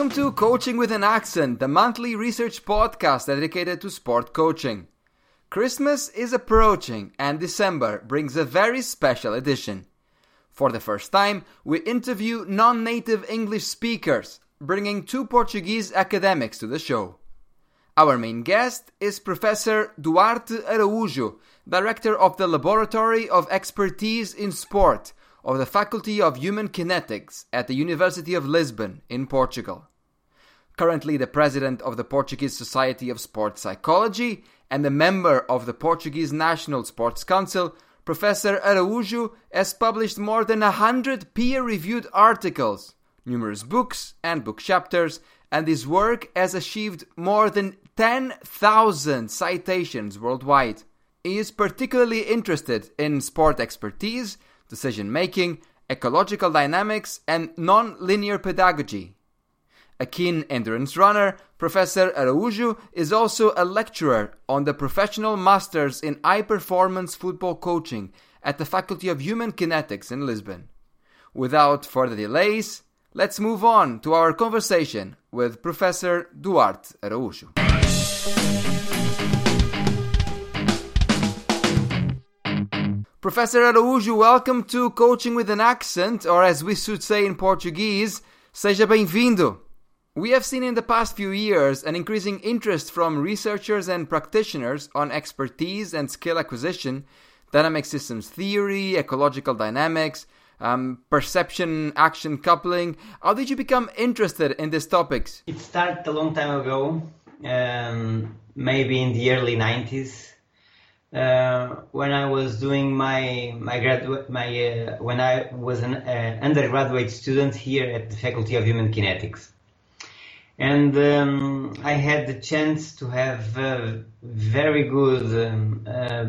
Welcome to Coaching with an Accent, the monthly research podcast dedicated to sport coaching. Christmas is approaching and December brings a very special edition. For the first time, we interview non native English speakers, bringing two Portuguese academics to the show. Our main guest is Professor Duarte Araújo, Director of the Laboratory of Expertise in Sport of the Faculty of Human Kinetics at the University of Lisbon in Portugal. Currently the president of the Portuguese Society of Sports Psychology and a member of the Portuguese National Sports Council, Professor Araújo has published more than a hundred peer-reviewed articles, numerous books and book chapters, and his work has achieved more than 10,000 citations worldwide. He is particularly interested in sport expertise, decision making, ecological dynamics, and non linear pedagogy. A keen endurance runner, Professor Araújo is also a lecturer on the Professional Masters in High Performance Football Coaching at the Faculty of Human Kinetics in Lisbon. Without further delays, let's move on to our conversation with Professor Duarte Araújo. Professor Araújo, welcome to Coaching with an Accent, or as we should say in Portuguese, seja bem-vindo. We have seen in the past few years an increasing interest from researchers and practitioners on expertise and skill acquisition, dynamic systems theory, ecological dynamics, um, perception action coupling. How did you become interested in these topics? It started a long time ago, um, maybe in the early 90s uh, when I was doing my my graduate my uh, when I was an uh, undergraduate student here at the Faculty of Human Kinetics, and um, I had the chance to have very good um, uh,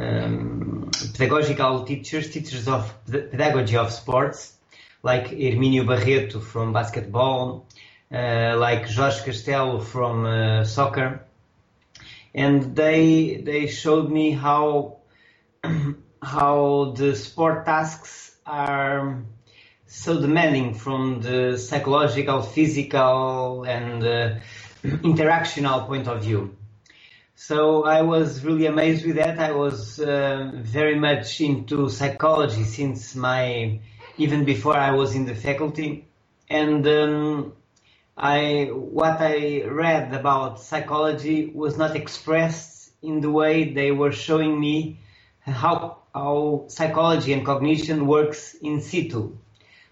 um, pedagogical teachers, teachers of pedagogy of sports, like Hermínio Barreto from basketball, uh, like Jorge Castelo from uh, soccer. And they they showed me how how the sport tasks are so demanding from the psychological, physical, and uh, interactional point of view. So I was really amazed with that. I was uh, very much into psychology since my even before I was in the faculty, and um, I what I read about psychology was not expressed in the way they were showing me how how psychology and cognition works in situ.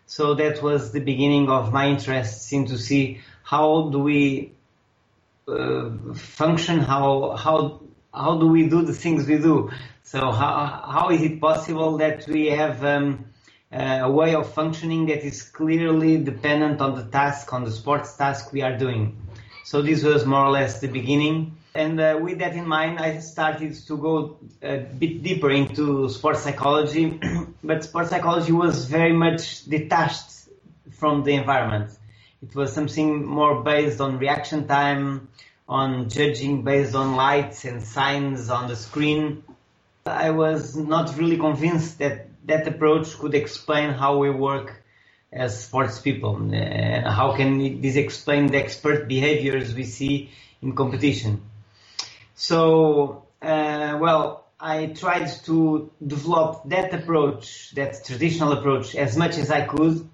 So that was the beginning of my interest in to see how do we uh, function, how how how do we do the things we do. So how how is it possible that we have um, a way of functioning that is clearly dependent on the task, on the sports task we are doing. So this was more or less the beginning. And uh, with that in mind, I started to go a bit deeper into sports psychology. but sports psychology was very much detached from the environment. It was something more based on reaction time, on judging based on lights and signs on the screen. I was not really convinced that that approach could explain how we work as sports people. Uh, how can this explain the expert behaviors we see in competition? So, uh, well, I tried to develop that approach, that traditional approach, as much as I could.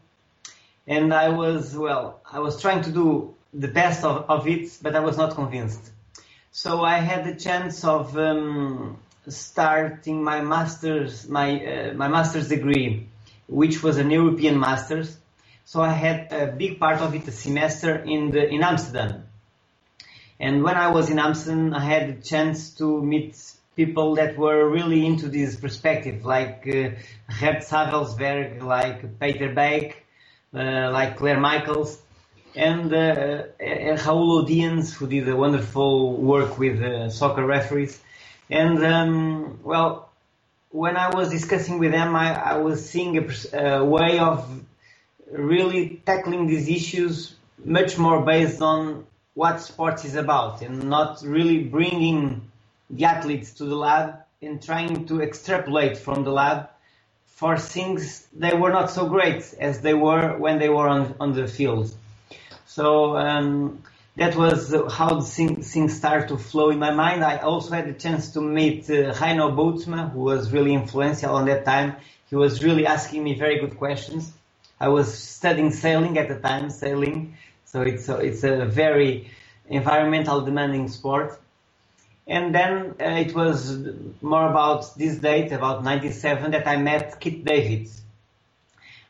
And I was, well, I was trying to do the best of, of it, but I was not convinced. So I had the chance of um, starting my master's my uh, my master's degree, which was an European master's. So I had a big part of it a semester in the in Amsterdam. And when I was in Amsterdam, I had the chance to meet people that were really into this perspective, like uh, Geert Savelsbergh, like Peter Beek, uh, like Claire Michaels, and uh, uh Raôul Oudejans, who did a wonderful work with uh, soccer referees. And um, well, when I was discussing with them, I, I was seeing a, a, way of really tackling these issues much more based on what sports is about and not really bringing the athletes to the lab and trying to extrapolate from the lab for things they were not so great as they were when they were on, on the field. So um, that was how the thing, things started to flow in my mind. I also had the chance to meet uh, Reinoud Bootsma, who was really influential on that time. He was really asking me very good questions. I was studying sailing at the time, sailing, so it's a, it's a very environmental demanding sport. And then uh, it was more about this date, about 97, that I met Keith Davids.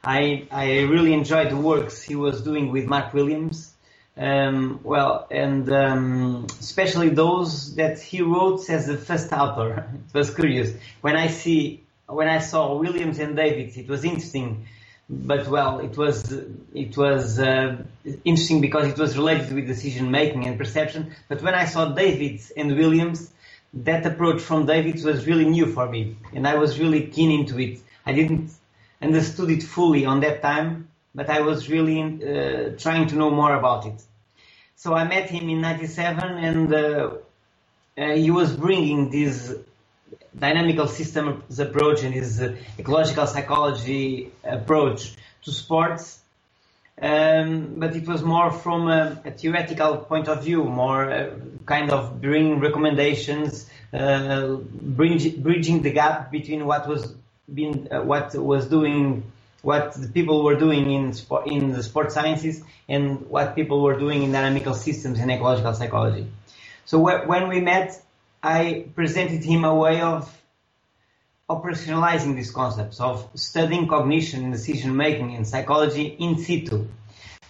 I, I really enjoyed the works he was doing with Mark Williams. Um, well, and um, especially those that he wrote as the first author. It was curious. When I see, when I saw Williams and Davids, it was interesting. But well, it was it was uh, interesting because it was related with decision making and perception. But when I saw Davids and Williams, that approach from Davids was really new for me, and I was really keen into it. I didn't understood it fully on that time, but I was really uh, trying to know more about it. So I met him in 97 and uh, uh, he was bringing this dynamical systems approach and his uh, ecological psychology approach to sports. Um, but it was more from a, a, theoretical point of view, more uh, kind of bringing recommendations, uh, bridge, bridging the gap between what was been uh, what was doing what the people were doing in sport, in the sports sciences and what people were doing in dynamical systems and ecological psychology. So wh- when we met, I presented him a way of operationalizing these concepts of studying cognition and decision making in psychology in situ.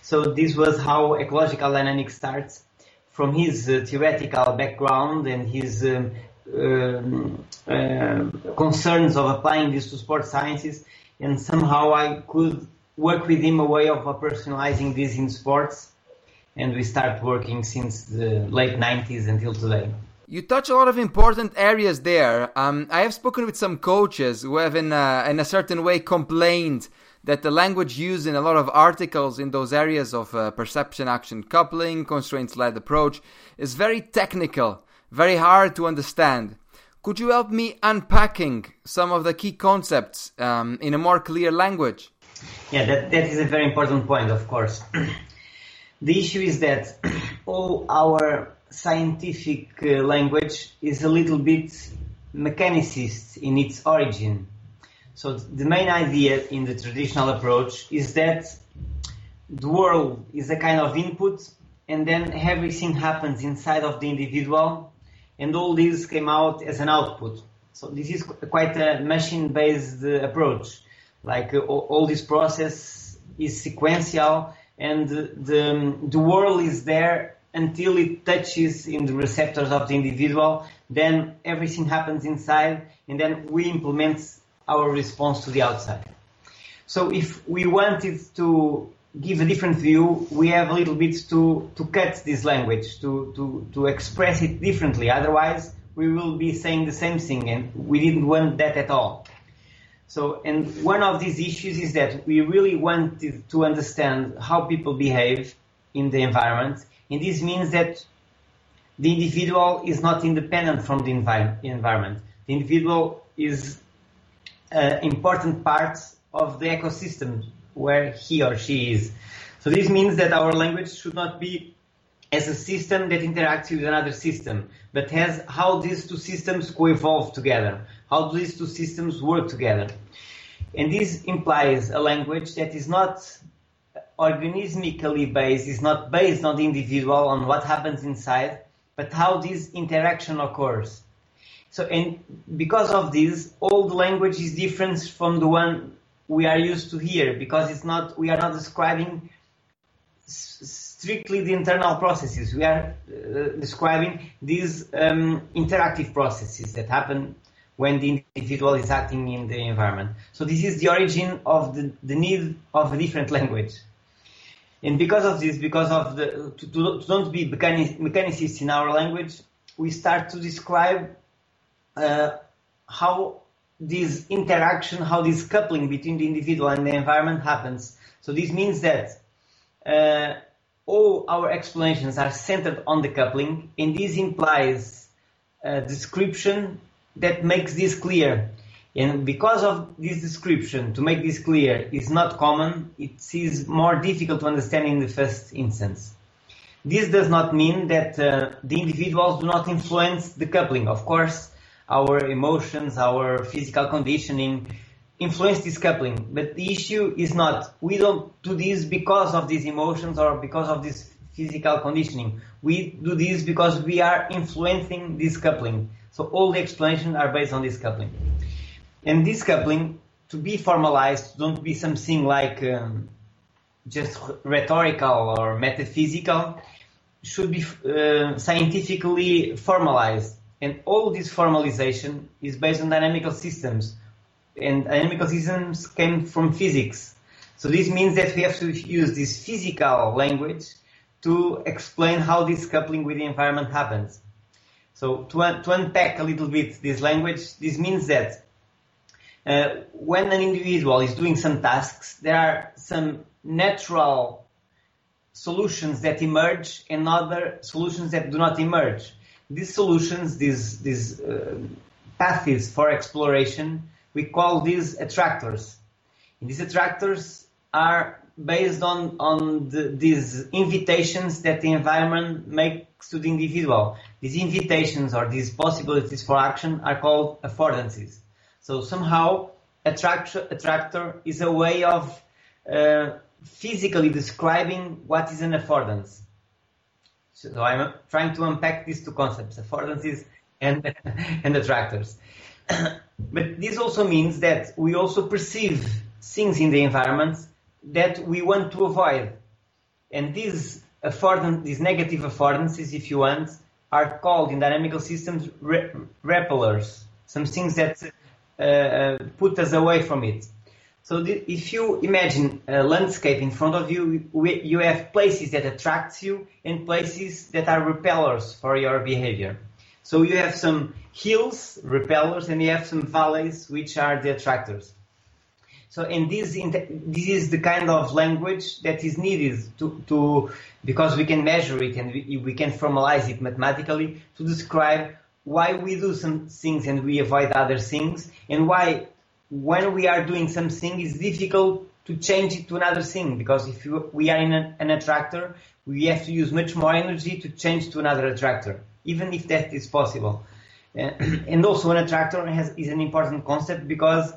So this was how ecological dynamics starts from his uh, theoretical background and his um, um, uh, concerns of applying this to sports sciences, and somehow I could work with him a way of personalizing this in sports, and we start working since the late 90s until today. You touch a lot of important areas there. Um, I have spoken with some coaches who have, in a, in a certain way, complained that the language used in a lot of articles in those areas of uh, perception action coupling, constraints led approach is very technical very hard to understand. Could you help me unpacking some of the key concepts um, in a more clear language? Yeah, that, that is a very important point, of course. the issue is that all our scientific uh, language is a little bit mechanicist in its origin. So the main idea in the traditional approach is that the world is a kind of input and then everything happens inside of the individual and all these came out as an output. So this is quite a machine-based approach. Like uh, all this process is sequential, and the the world is there until it touches in the receptors of the individual. Then everything happens inside, and then we implement our response to the outside. So if we wanted to give a different view, we have a little bit to, to cut this language, to, to, to express it differently. Otherwise, we will be saying the same thing, and we didn't want that at all. So, and one of these issues is that we really wanted to understand how people behave in the environment, and this means that the individual is not independent from the envi- environment. The individual is an important part of the ecosystem where he or she is. So this means that our language should not be as a system that interacts with another system, but has how these two systems co-evolve together, how these two systems work together. And this implies a language that is not organismically based, is not based on the individual, on what happens inside, but how this interaction occurs. So, and because of this, all the language is different from the one we are used to hear because it's not we are not describing strictly the internal processes. We are uh, describing these um, interactive processes that happen when the individual is acting in the environment. So this is the origin of the, the need of a different language. And because of this, because of the to, to, don't be mechanic, mechanicists in our language, we start to describe uh, how this interaction, how this coupling between the individual and the environment happens. So this means that uh, all our explanations are centered on the coupling, and this implies a description that makes this clear. And because of this description, to make this clear, is not common, it is more difficult to understand in the first instance. This does not mean that uh, the individuals do not influence the coupling. Of course, our emotions, our physical conditioning influence this coupling. But the issue is not we don't do this because of these emotions or because of this physical conditioning. We do this because we are influencing this coupling. So all the explanations are based on this coupling. And this coupling, to be formalized, don't be something like um, just rhetorical or metaphysical should be uh, scientifically formalized. And all this formalization is based on dynamical systems. And dynamical systems came from physics. So this means that we have to use this physical language to explain how this coupling with the environment happens. So to, to unpack a little bit this language, this means that uh, when an individual is doing some tasks, there are some natural solutions that emerge and other solutions that do not emerge. These solutions, these, these uh, paths for exploration, we call these attractors. And these attractors are based on, on the, these invitations that the environment makes to the individual. These invitations or these possibilities for action are called affordances. So somehow attractor, attractor is a way of uh, physically describing what is an affordance. So I'm trying to unpack these two concepts, affordances and, and attractors. but this also means that we also perceive things in the environment that we want to avoid. And these affordance, these negative affordances, if you want, are called in dynamical systems re- repellers, some things that Uh, uh, put us away from it. So if you imagine a landscape in front of you, we, you have places that attract you and places that are repellers for your behavior. So you have some hills, repellers, and you have some valleys, which are the attractors. So in this, this is the kind of language that is needed to, to because we can measure it and we, we can formalize it mathematically to describe why we do some things and we avoid other things and why when we are doing something, it's difficult to change it to another thing because if you, we are in a, an attractor, we have to use much more energy to change to another attractor, even if that is possible. Uh, and also, an attractor has, is an important concept because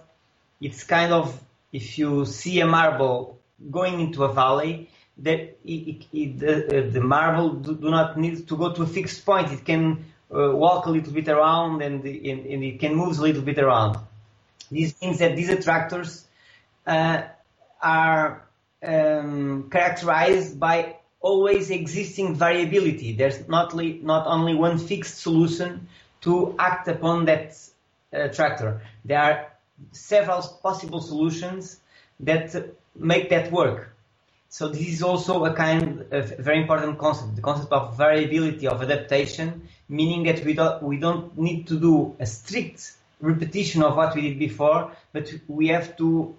it's kind of if you see a marble going into a valley, that it, it, the, uh, the, marble do, do, not need to go to a fixed point. It can walk a little bit around and, and, and it can move a little bit around. This means that these attractors uh, are um, characterized by always existing variability. There's not, li- not only one fixed solution to act upon that attractor. There are several possible solutions that make that work. So this is also a kind of very important concept, the concept of variability of adaptation, meaning that we don't, we don't need to do a strict repetition of what we did before, but we have to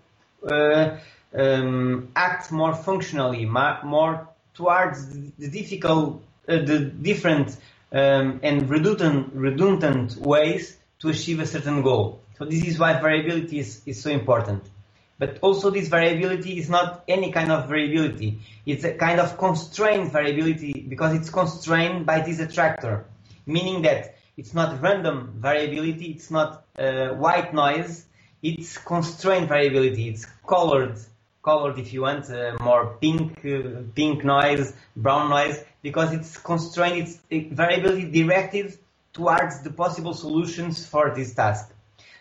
uh, um, act more functionally, more towards the difficult, uh, the different um, and redundant, redundant ways to achieve a certain goal. So this is why variability is, is so important. But also this variability is not any kind of variability. It's a kind of constrained variability because it's constrained by this attractor, meaning that it's not random variability. It's not uh, white noise. It's constrained variability. It's colored, colored if you want, uh, more pink, uh, pink noise, brown noise, because it's constrained. It's variability directed towards the possible solutions for this task.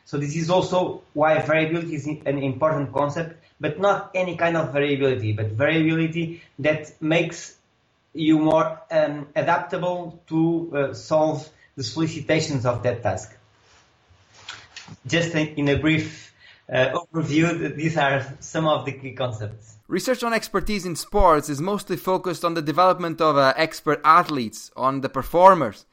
So this is also why variability is an important concept, but not any kind of variability, but variability that makes you more um, adaptable to uh, solve the solicitations of that task. Just in a brief uh, overview, these are some of the key concepts. Research on expertise in sports is mostly focused on the development of uh, expert athletes, on the performers.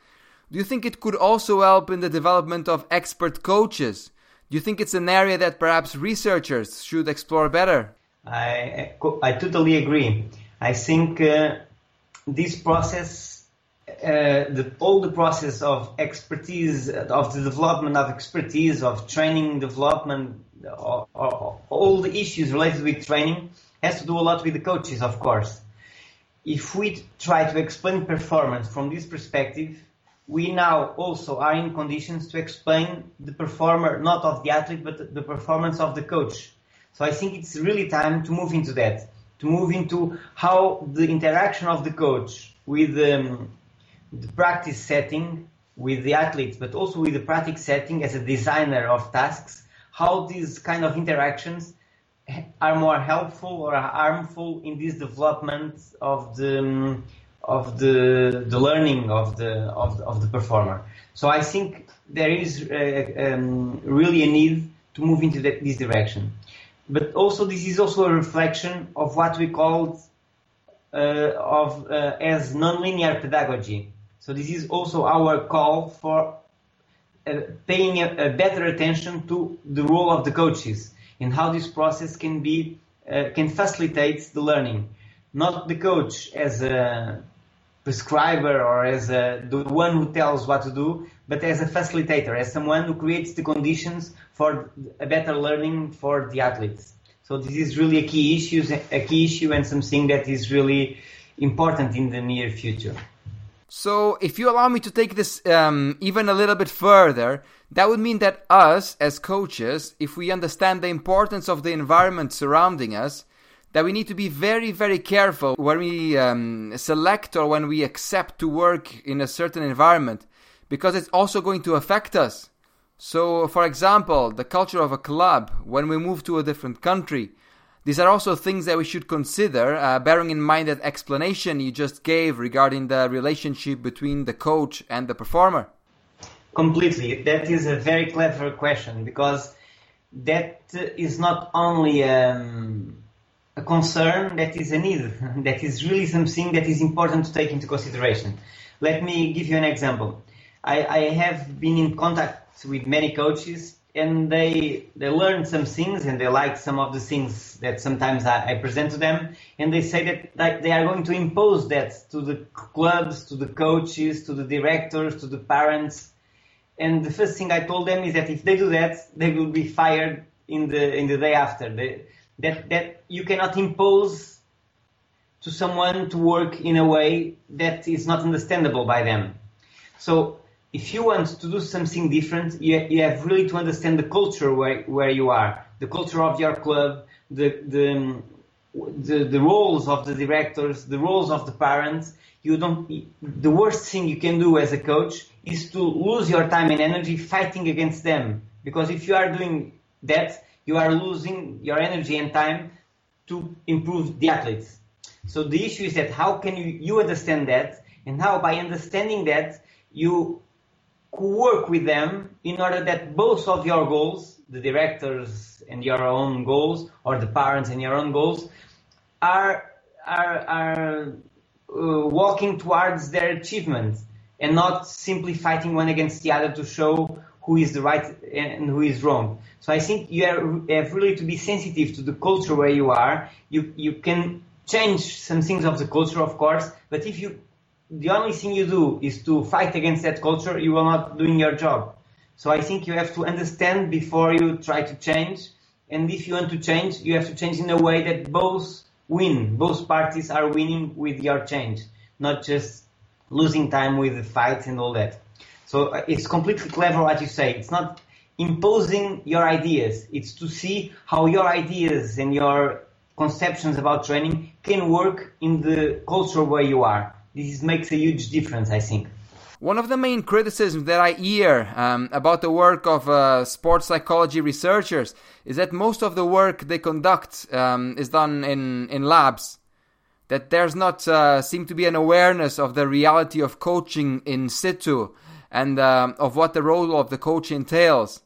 Do you think it could also help in the development of expert coaches? Do you think it's an area that perhaps researchers should explore better? I, I totally agree. I think uh, this process uh, the, all the process of expertise, of the development of expertise, of training development, or, or, all the issues related with training has to do a lot with the coaches, of course. If we try to explain performance from this perspective, we now also are in conditions to explain the performer, not of the athlete, but the performance of the coach. So I think it's really time to move into that, to move into how the interaction of the coach with um, the practice setting with the athletes, but also with the practice setting as a designer of tasks, how these kind of interactions are more helpful or harmful in this development of the um, of the the learning of the of the, of the performer. So I think there is uh, um, really a need to move into the, this direction. But also this is also a reflection of what we call uh, of uh, as nonlinear pedagogy. So this is also our call for uh, paying a, a, better attention to the role of the coaches and how this process can be uh, can facilitate the learning. Not the coach as a prescriber or as a, the one who tells what to do, but as a facilitator, as someone who creates the conditions for a better learning for the athletes. So this is really a key issue, a key issue, and something that is really important in the near future. So, if you allow me to take this um, even a little bit further, that would mean that us as coaches, if we understand the importance of the environment surrounding us, that we need to be very, very careful when we um, select or when we accept to work in a certain environment, because it's also going to affect us. So, for example, the culture of a club, when we move to a different country, these are also things that we should consider, uh, bearing in mind that explanation you just gave regarding the relationship between the coach and the performer. Completely. That is a very clever question because that is not only um, a concern, that is a need. that is really something that is important to take into consideration. Let me give you an example. I, I have been in contact with many coaches and they they learn some things and they like some of the things that sometimes I, I, present to them and they say that, that they are going to impose that to the clubs to the coaches to the directors to the parents and the first thing I told them is that if they do that they will be fired in the in the day after they, that that you cannot impose to someone to work in a way that is not understandable by them so if you want to do something different, you, you have really to understand the culture where, where you are, the culture of your club, the, the, the, the roles of the directors, the roles of the parents. You don't, the worst thing you can do as a coach is to lose your time and energy fighting against them. Because if you are doing that, you are losing your energy and time to improve the athletes. So the issue is that how can you, you understand that and how by understanding that you work with them in order that both of your goals, the directors and your own goals, or the parents and your own goals, are are are uh, walking towards their achievement and not simply fighting one against the other to show who is the right and who is wrong. So I think you have really to be sensitive to the culture where you are. You you can change some things of the culture, of course, but if you the only thing you do is to fight against that culture, you are not doing your job. So I think you have to understand before you try to change. And if you want to change, you have to change in a way that both win. Both parties are winning with your change, not just losing time with the fights and all that. So uh, it's completely clever what you say. It's not imposing your ideas. It's to see how your ideas and your conceptions about training can work in the culture where you are this makes a huge difference, I think. One of the main criticisms that I hear um, about the work of uh, sports psychology researchers is that most of the work they conduct um, is done in, in labs. That there's not uh, seem to be an awareness of the reality of coaching in situ and uh, of what the role of the coach entails.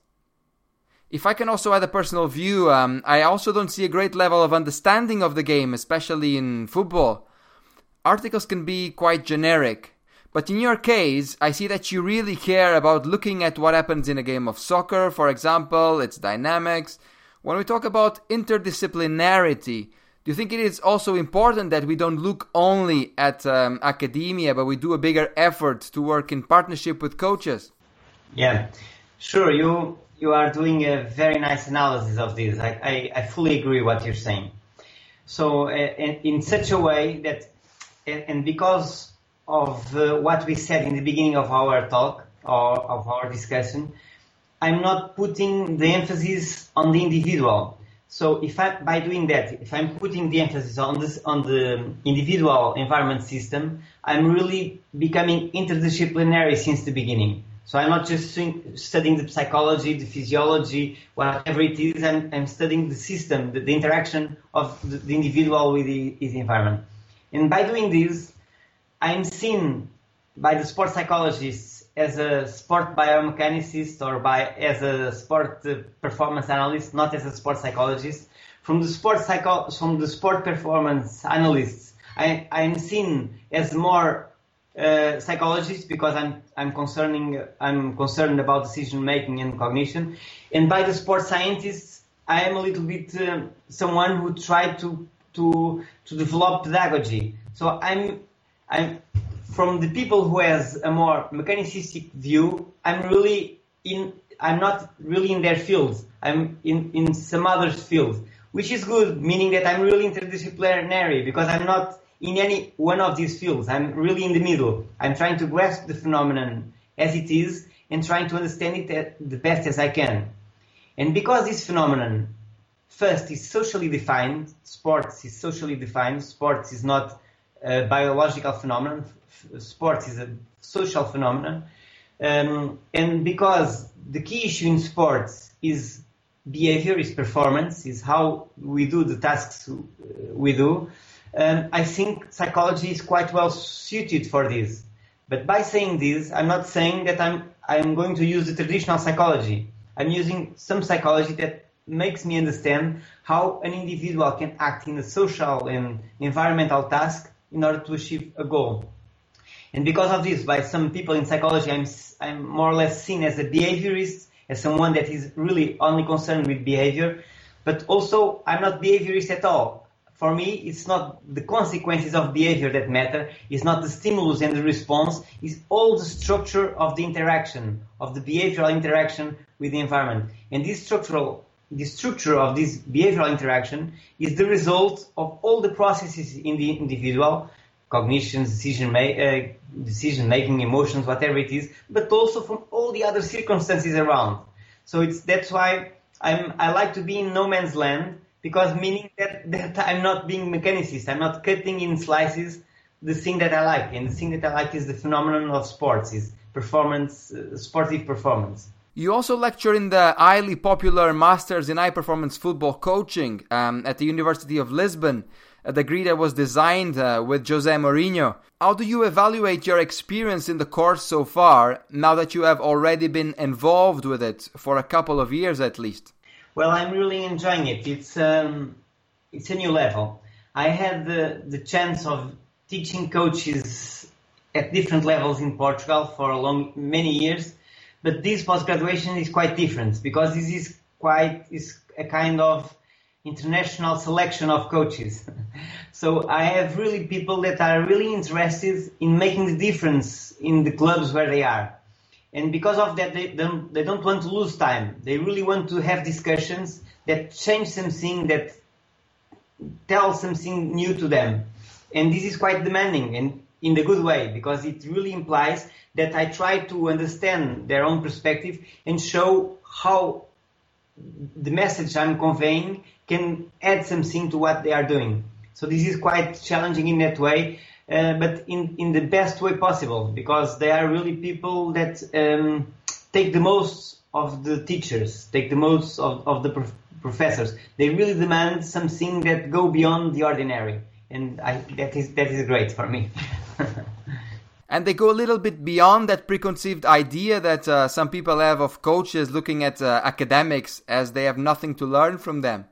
If I can also add a personal view, um, I also don't see a great level of understanding of the game, especially in football articles can be quite generic. But in your case, I see that you really care about looking at what happens in a game of soccer, for example, its dynamics. When we talk about interdisciplinarity, Do you think it is also important that we don't look only at um, academia, but we do a bigger effort to work in partnership with coaches? Yeah, sure. You you are doing a very nice analysis of this. I, I, I fully agree what you're saying. So uh, in, in, such a way that, and because of uh, what we said in the beginning of our talk or of our discussion, I'm not putting the emphasis on the individual. So if I, by doing that, if I'm putting the emphasis on this, on the individual environment system, I'm really becoming interdisciplinary since the beginning. So I'm not just studying the psychology, the physiology, whatever it is. I'm, I'm studying the system, the, the interaction of the, the individual with the, his environment. And by doing this, I'm seen by the sports psychologists as a sport biomechanicist or by as a sport performance analyst, not as a sport psychologist. From the sport psycho- from the sport performance analysts, I, I'm seen as more uh, psychologist because I'm I'm concerning I'm concerned about decision making and cognition, and by the sport scientists, I am a little bit uh, someone who tried to to to develop pedagogy. So I'm I'm from the people who has a more mechanicistic view, I'm really in, I'm not really in their field. I'm in, in some other field, which is good, meaning that I'm really interdisciplinary because I'm not in any one of these fields. I'm really in the middle. I'm trying to grasp the phenomenon as it is and trying to understand it the best as I can. And because this phenomenon first is socially defined, sports is socially defined, sports is not a biological phenomenon sports is a social phenomenon. Um, and because the key issue in sports is behavior, is performance, is how we do the tasks we do, um, I think psychology is quite well suited for this. But by saying this, I'm not saying that I'm I'm going to use the traditional psychology. I'm using some psychology that makes me understand how an individual can act in a social and environmental task in order to achieve a goal. And because of this, by some people in psychology, I'm, I'm more or less seen as a behaviorist, as someone that is really only concerned with behavior. But also, I'm not behaviorist at all. For me, it's not the consequences of behavior that matter. It's not the stimulus and the response. It's all the structure of the interaction, of the behavioral interaction with the environment. And this structural the structure of this behavioral interaction is the result of all the processes in the individual cognition, decision, ma- uh, decision making, emotions, whatever it is, but also from all the other circumstances around. So it's that's why I'm I like to be in no man's land because meaning that, that I'm not being mechanicist, I'm not cutting in slices the thing that I like, and the thing that I like is the phenomenon of sports, is performance, uh, sportive performance. You also lecture in the highly popular Masters in High Performance Football Coaching um, at the University of Lisbon a degree that was designed uh, with Jose Mourinho. How do you evaluate your experience in the course so far, now that you have already been involved with it for a couple of years at least? Well, I'm really enjoying it. It's um, it's a new level. I had the, the chance of teaching coaches at different levels in Portugal for a long many years, but this post graduation is quite different because this is quite is a kind of international selection of coaches. so I have really people that are really interested in making the difference in the clubs where they are. And because of that, they don't, they don't want to lose time. They really want to have discussions that change something, that tell something new to them. And this is quite demanding and in the good way because it really implies that I try to understand their own perspective and show how the message I'm conveying can add something to what they are doing. So this is quite challenging in that way, uh, but in, in the best way possible because they are really people that um, take the most of the teachers, take the most of, of the prof- professors. They really demand something that go beyond the ordinary, and I, that is that is great for me. and they go a little bit beyond that preconceived idea that uh, some people have of coaches looking at uh, academics as they have nothing to learn from them.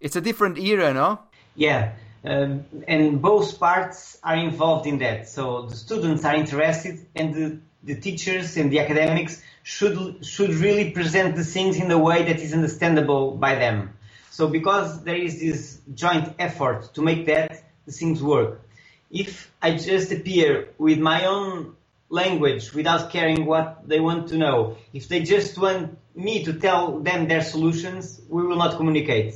It's a different era, no? Yeah, um, and both parts are involved in that. So the students are interested, and the, the teachers and the academics should should really present the things in a way that is understandable by them. So because there is this joint effort to make that, the things work. If I just appear with my own language without caring what they want to know, if they just want me to tell them their solutions, we will not communicate.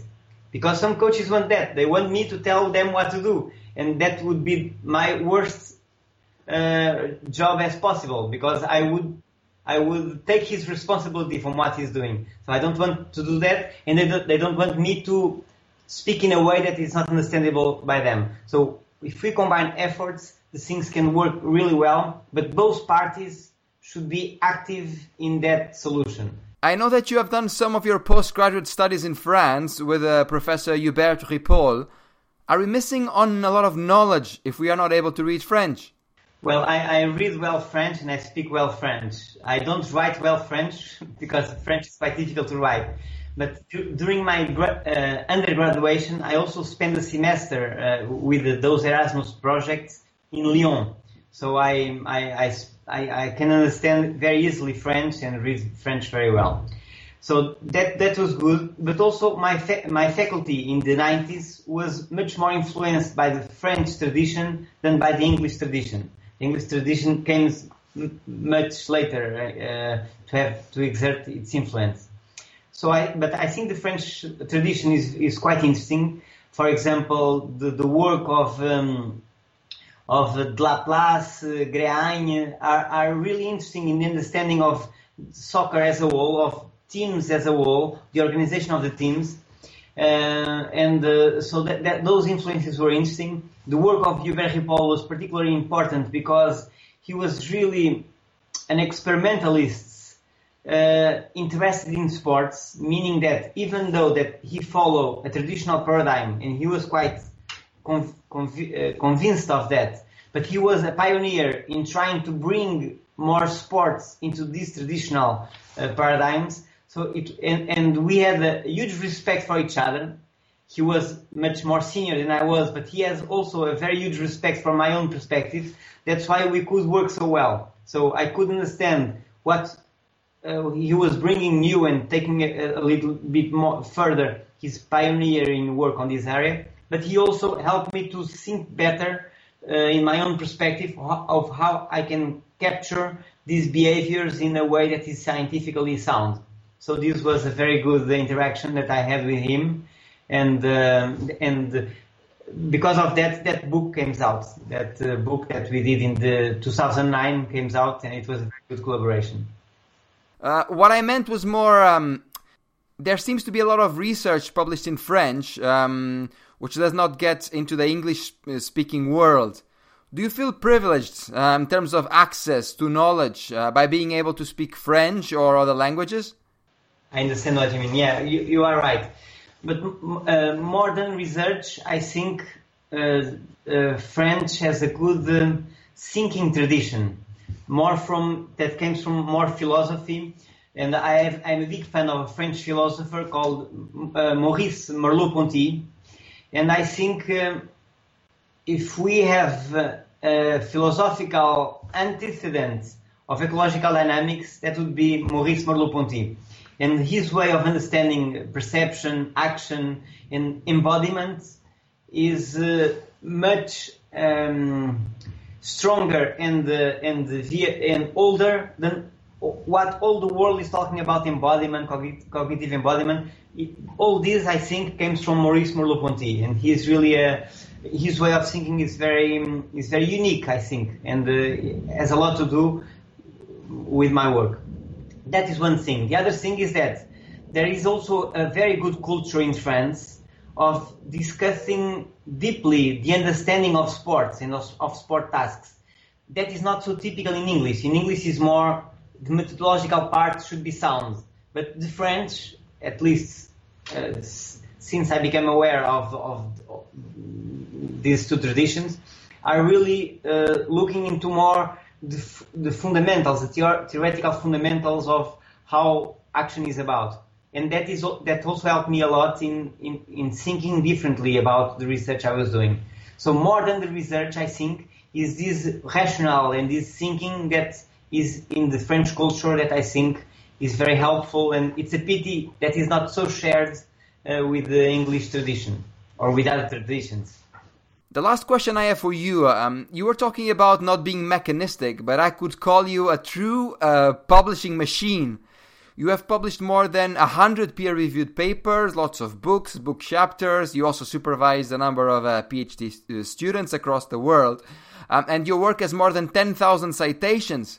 Because some coaches want that. They want me to tell them what to do. And that would be my worst uh, job as possible because I would I would take his responsibility from what he's doing. So I don't want to do that, and they don't, they don't want me to speak in a way that is not understandable by them. So if we combine efforts, the things can work really well, but both parties should be active in that solution. I know that you have done some of your postgraduate studies in France with uh, Professor Hubert Ripoll. Are we missing on a lot of knowledge if we are not able to read French? Well, I, I, read well French and I speak well French. I don't write well French because French is quite difficult to write. But during my uh, undergraduation, I also spent a semester uh, with those Erasmus projects in Lyon. So I, I, I, I, can understand very easily French and read French very well. So that, that was good. But also my, fa- my faculty in the 90s was much more influenced by the French tradition than by the English tradition. English tradition came much later uh, to have to exert its influence. So I, but I think the French tradition is, is quite interesting. For example, the, the work of um, of Laplace, uh, Gréhaigne are, are really interesting in the understanding of soccer as a whole, of teams as a whole, the organization of the teams. Uh, and uh, so that, that, those influences were interesting. The work of Hubert Ripoll was particularly important because he was really an experimentalist uh, interested in sports, meaning that even though that he followed a traditional paradigm and he was quite conv- conv- uh, convinced of that, but he was a pioneer in trying to bring more sports into these traditional uh, paradigms. So it, and, and we had a huge respect for each other. He was much more senior than I was, but he has also a very huge respect for my own perspective. That's why we could work so well. So I could understand what uh, he was bringing new and taking a, a, little bit more further his pioneering work on this area. But he also helped me to think better uh, in my own perspective of how I can capture these behaviors in a way that is scientifically sound. So this was a very good interaction that I had with him, and uh, and because of that, that book came out. That uh, book that we did in the 2009 came out, and it was a very good collaboration. Uh, what I meant was more. Um, there seems to be a lot of research published in French, um, which does not get into the English-speaking world. Do you feel privileged uh, in terms of access to knowledge uh, by being able to speak French or other languages? I understand what you mean. Yeah, you, you are right. But uh, modern research, I think uh, uh, French has a good um, thinking tradition, more from that comes from more philosophy. And I have, I'm a big fan of a French philosopher called uh, Maurice Merleau-Ponty. And I think um, if we have uh, a philosophical antecedent of ecological dynamics, that would be Maurice Merleau-Ponty and his way of understanding perception, action, and embodiment is uh, much um, stronger and and and older than what all the world is talking about embodiment, cognitive embodiment. All this, I think, comes from Maurice Merleau-Ponty, and he's really a his way of thinking is very is very unique, I think, and uh, has a lot to do with my work. That is one thing. The other thing is that there is also a very good culture in France of discussing deeply the understanding of sports and of, of sport tasks. That is not so typical in English. In English is more the methodological part should be sound, but the French, at least uh, since I became aware of, of, these two traditions, are really uh, looking into more the, the fundamentals, the theor- theoretical fundamentals of how action is about. And that is that also helped me a lot in, in, in thinking differently about the research I was doing. So more than the research, I think, is this rational and this thinking that is in the French culture that I think is very helpful. And it's a pity that is not so shared uh, with the English tradition or with other traditions. The last question I have for you, um, you were talking about not being mechanistic, but I could call you a true uh, publishing machine. You have published more than a hundred peer-reviewed papers, lots of books, book chapters. You also supervise a number of uh, PhD uh, students across the world, um, and your work has more than ten thousand citations.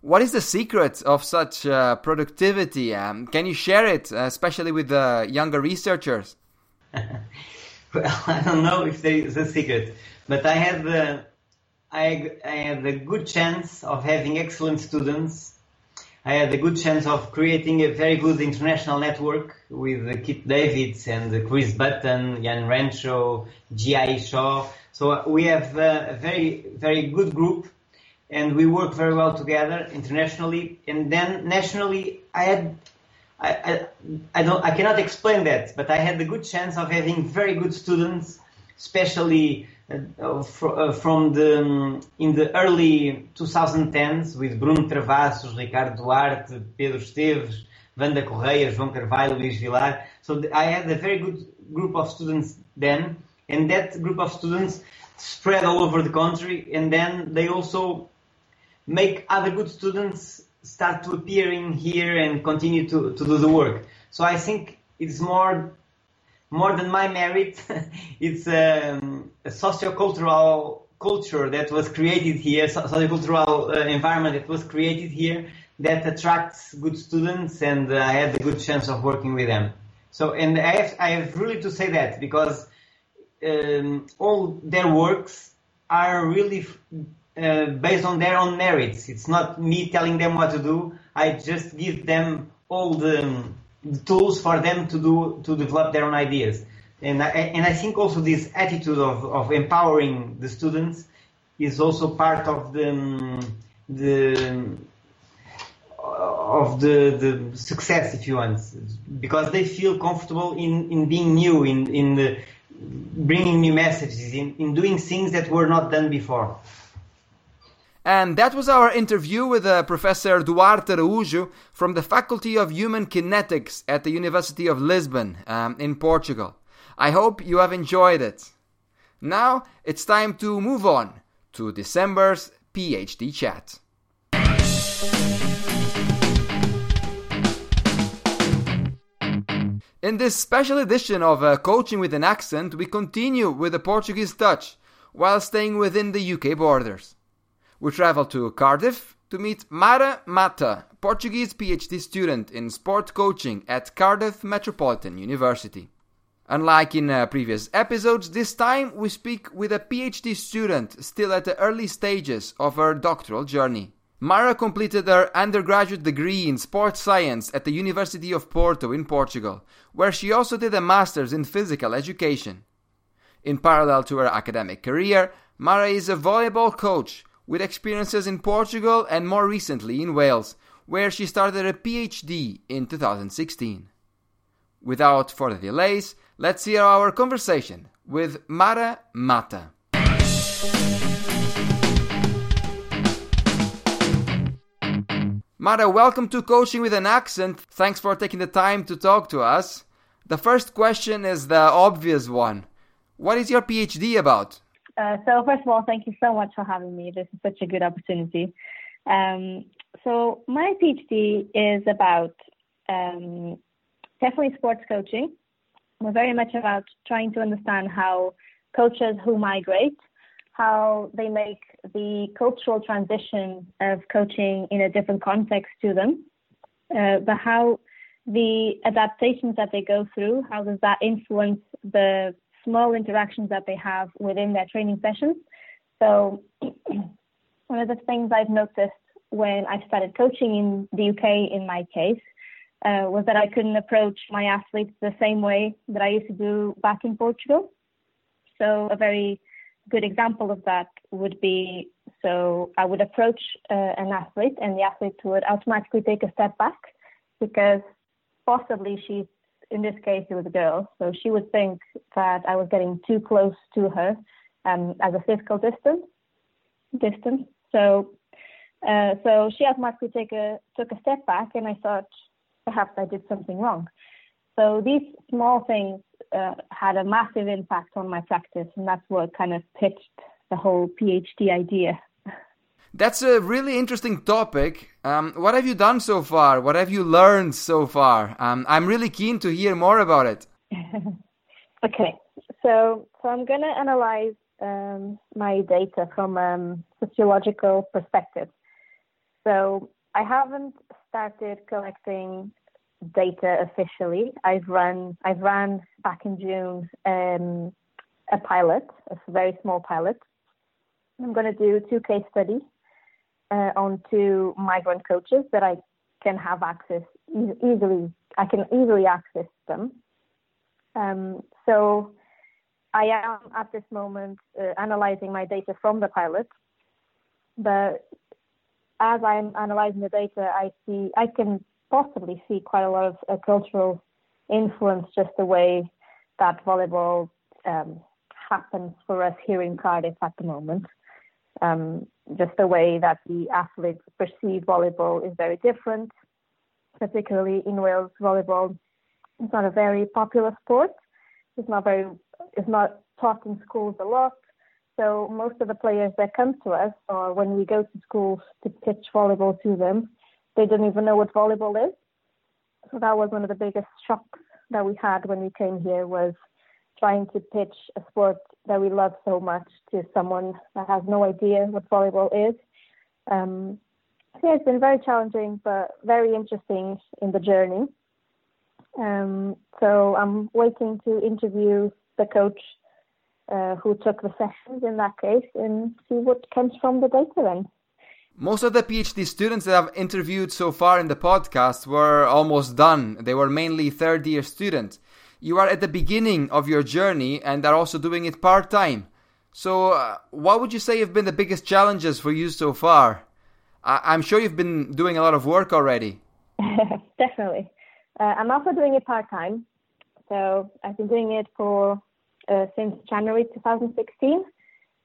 What is the secret of such uh, productivity? Um, can you share it, uh, especially with the younger researchers? Well, I don't know if there is a secret, but I had the I, I had the good chance of having excellent students. I had the good chance of creating a very good international network with Keith Davids and Chris Button, Ian Renshaw, G.I. Shaw. So we have a very, very good group and we work very well together internationally. And then nationally, I had I, I, I, don't I cannot explain that, but I had the good chance of having very good students, especially uh, uh, Uh, uh, uh, from the um, in the early 2010s with Bruno Travassos, Ricardo Duarte, Pedro Esteves, Vanda Correia, João Carvalho, Luís Vilar. So I had a very good group of students then, and that group of students spread all over the country, and then they also make other good students start to appear in here and continue to, to do the work. So I think it's more more than my merit. it's um, a sociocultural culture that was created here, sociocultural uh, environment that was created here that attracts good students, and uh, I had a good chance of working with them. So, and I have, I have really to say that because um, all their works are really uh, based on their own merits. It's not me telling them what to do. I just give them all the, the tools for them to do to develop their own ideas. And I, and I think also this attitude of, of empowering the students is also part of the um, the of the, the success, if you want, because they feel comfortable in, in being new, in, in bringing new messages, in, in doing things that were not done before. And that was our interview with uh, Professor Duarte Araújo from the Faculty of Human Kinetics at the University of Lisbon um, in Portugal. I hope you have enjoyed it. Now it's time to move on to December's PhD chat. In this special edition of uh, Coaching with an Accent, we continue with the Portuguese touch while staying within the UK borders. We travel to Cardiff to meet Mara Mata, Portuguese PhD student in sport coaching at Cardiff Metropolitan University. Unlike in uh, previous episodes, this time we speak with a PhD student still at the early stages of her doctoral journey. Mara completed her undergraduate degree in sports science at the University of Porto in Portugal, where she also did a master's in physical education. In parallel to her academic career, Mara is a volleyball coach with experiences in Portugal and more recently in Wales, where she started a PhD in 2016. Without further delays, let's hear our conversation with Mara Mata. Mara, welcome to Coaching with an Accent. Thanks for taking the time to talk to us. The first question is the obvious one. What is your PhD about? Uh, so first of all, thank you so much for having me. This is such a good opportunity. Um, so my PhD is about um, definitely sports coaching. We're very much about trying to understand how coaches who migrate, how they make the cultural transition of coaching in a different context to them, uh, but how the adaptations that they go through, how does that influence the small interactions that they have within their training sessions. So, one of the things I've noticed when I started coaching in the UK, in my case, uh, was that I couldn't approach my athletes the same way that I used to do back in Portugal. So, a very good example of that would be so I would approach uh, an athlete, and the athlete would automatically take a step back because possibly she's in this case, it was a girl, so she would think that I was getting too close to her um, as a physical distance. Distance. So, uh, so she automatically take a took a step back, and I thought perhaps I did something wrong. So these small things uh, had a massive impact on my practice, and that's what kind of pitched the whole PhD idea. That's a really interesting topic. Um, what have you done so far? What have you learned so far? Um, I'm really keen to hear more about it. okay, so so I'm going to analyze um, my data from a um, sociological perspective. So I haven't started collecting data officially. I've run I've ran back in June um, a pilot, a very small pilot. I'm going to do two case studies uh, on two migrant coaches that I can have access e- easily. I can easily access them. Um, so I am at this moment uh, analyzing my data from the pilot, but as I'm analyzing the data, I see I can possibly see quite a lot of uh, cultural influence just the way that volleyball um, happens for us here in Cardiff at the moment. Um, just the way that the athletes perceive volleyball is very different, particularly in Wales. Volleyball is not a very popular sport. It's not very, it's not taught in schools a lot. So most of the players that come to us, or when we go to schools to pitch volleyball to them, they don't even know what volleyball is. So that was one of the biggest shocks that we had when we came here was trying to pitch a sport that we love so much to someone that has no idea what volleyball is. Um, yeah, it's been very challenging, but very interesting in the journey. Um, so I'm waiting to interview the coach uh, who took the sessions in that case and see what comes from the data then. Most of the PhD students that I've interviewed so far in the podcast were almost done. They were mainly third year students you are at the beginning of your journey and are also doing it part time. So, uh, what would you say have been the biggest challenges for you so far? I- am sure you've been doing a lot of work already. Definitely. Uh, I'm also doing it part time. So, I've been doing it for uh, since January 2016.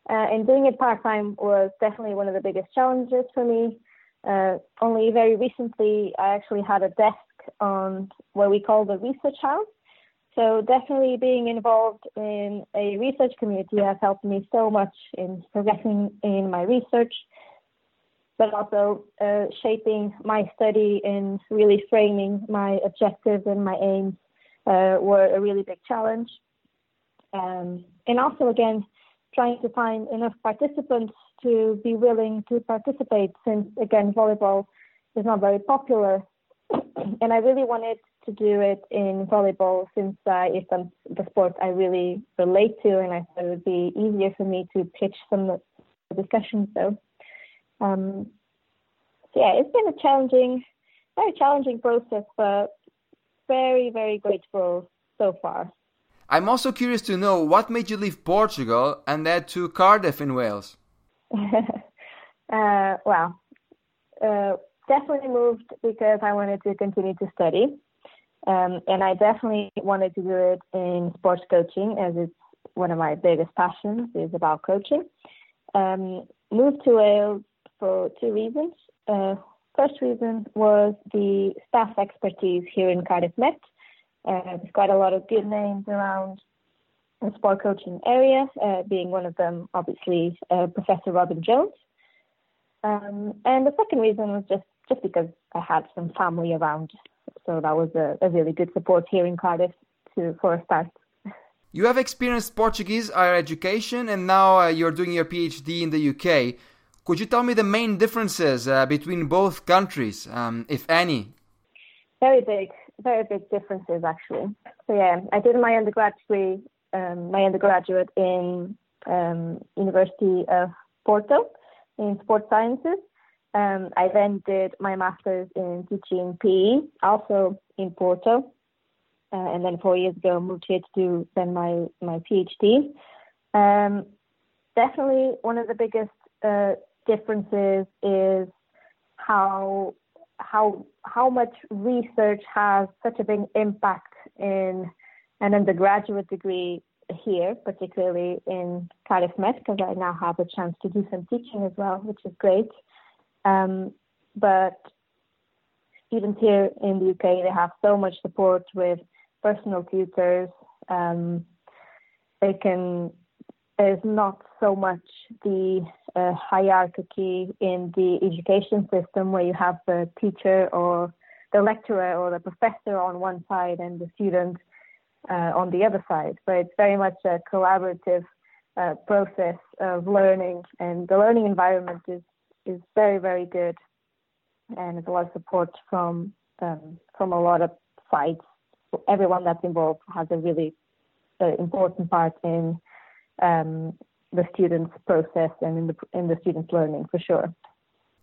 Uh, and doing it part time was definitely one of the biggest challenges for me. Uh, only very recently, I actually had a desk on what we call the research house so definitely being involved in a research community has helped me so much in progressing in my research, but also uh, shaping my study and really framing my objectives and my aims uh, were a really big challenge. Um, and also, again, trying to find enough participants to be willing to participate since, again, volleyball is not very popular. and I really wanted to do it in volleyball since uh, it's um, the sport I really relate to, and I thought it would be easier for me to pitch some discussions. So, um, so yeah, it's been a challenging, very challenging process, but very, very grateful so far. I'm also curious to know what made you leave Portugal and head to Cardiff in Wales. uh, well, uh, definitely moved because I wanted to continue to study. Um, and I definitely wanted to do it in sports coaching as it's one of my biggest passions is about coaching. Um, moved to Wales for two reasons. Uh, first reason was the staff expertise here in Cardiff Met. Uh, there's quite a lot of good names around the sport coaching area, uh, being one of them, obviously, uh, Professor Robyn Jones. Um, and the second reason was just, just because I had some family around so that was a, a really good support here in Cardiff to, for a start. You have experienced Portuguese higher education and now uh, you're doing your PhD in the UK. Could you tell me the main differences uh, between both countries, um, if any? Very big, very big differences actually. So yeah, I did my undergraduate, um, my undergraduate in um, University of Porto in sports sciences, um, I then did my master's in teaching PE, also in Porto, uh, and then four years ago moved here to do then my my PhD. Um, definitely, one of the biggest uh, differences is how how how much research has such a big impact in an undergraduate degree here, particularly in Cardiff Met, because I now have a chance to do some teaching as well, which is great. Um, but students here in the UK, they have so much support with personal tutors. Um, they can. There's not so much the uh, hierarchy in the education system where you have the teacher or the lecturer or the professor on one side and the student uh, on the other side. But it's very much a collaborative uh, process of learning, and the learning environment is is very very good, and there's a lot of support from um, from a lot of sides. So everyone that's involved has a really uh, important part in um, the students' process and in the in the students' learning for sure.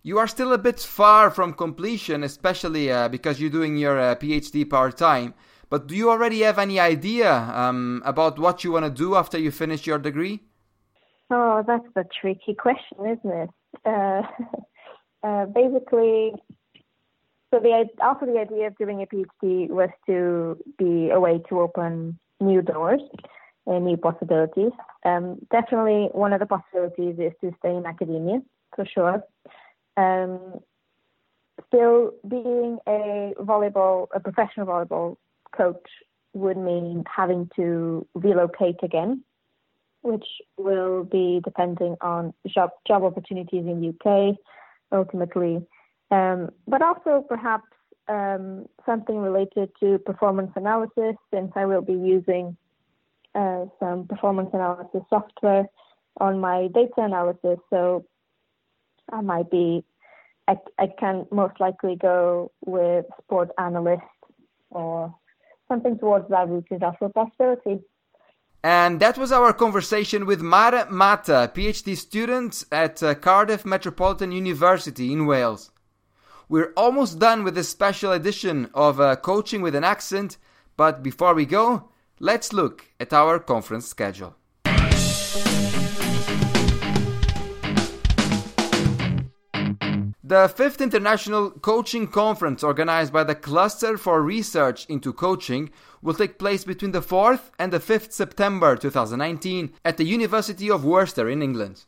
You are still a bit far from completion, especially uh, because you're doing your uh, PhD part time. But do you already have any idea um, about what you want to do after you finish your degree? Oh, that's a tricky question, isn't it? Uh, uh, basically, so the also the idea of doing a PhD was to be a way to open new doors and new possibilities. Um, definitely, one of the possibilities is to stay in academia for sure. Um, still, being a volleyball, a professional volleyball coach would mean having to relocate again, which will be depending on job job opportunities in UK ultimately, um, but also perhaps um, something related to performance analysis, since I will be using uh, some performance analysis software on my data analysis. So I might be, I, I can most likely go with sport analyst or something towards that route is also a possibility. And that was our conversation with Mara Mata, PhD student at uh, Cardiff Metropolitan University in Wales. We're almost done with this special edition of uh, Coaching with an Accent, but before we go, let's look at our conference schedule. The fifth International Coaching Conference, organized by the Cluster for Research into Coaching, will take place between the 4th and the 5th September 2019 at the University of Worcester in England.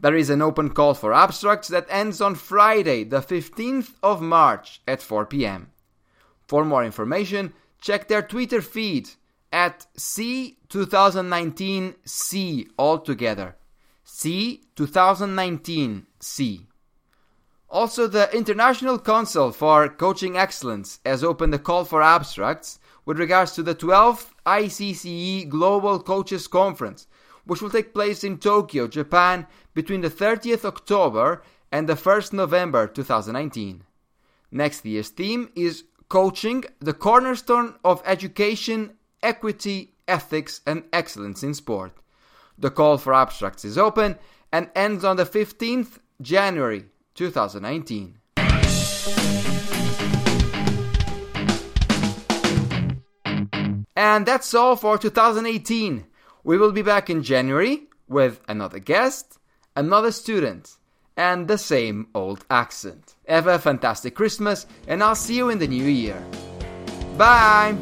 There is an open call for abstracts that ends on Friday, the 15th of March at 4 pm. For more information, check their Twitter feed at C2019C altogether. C2019C. Also, the International Council for Coaching Excellence has opened a call for abstracts with regards to the 12th ICCE Global Coaches Conference, which will take place in Tokyo, Japan, between the 30th October and the 1st November 2019. Next year's theme is Coaching, the cornerstone of education, equity, ethics, and excellence in sport. The call for abstracts is open and ends on the 15th January 2019. And that's all for 2018. We will be back in January with another guest, another student, and the same old accent. Have a fantastic Christmas, and I'll see you in the new year. Bye!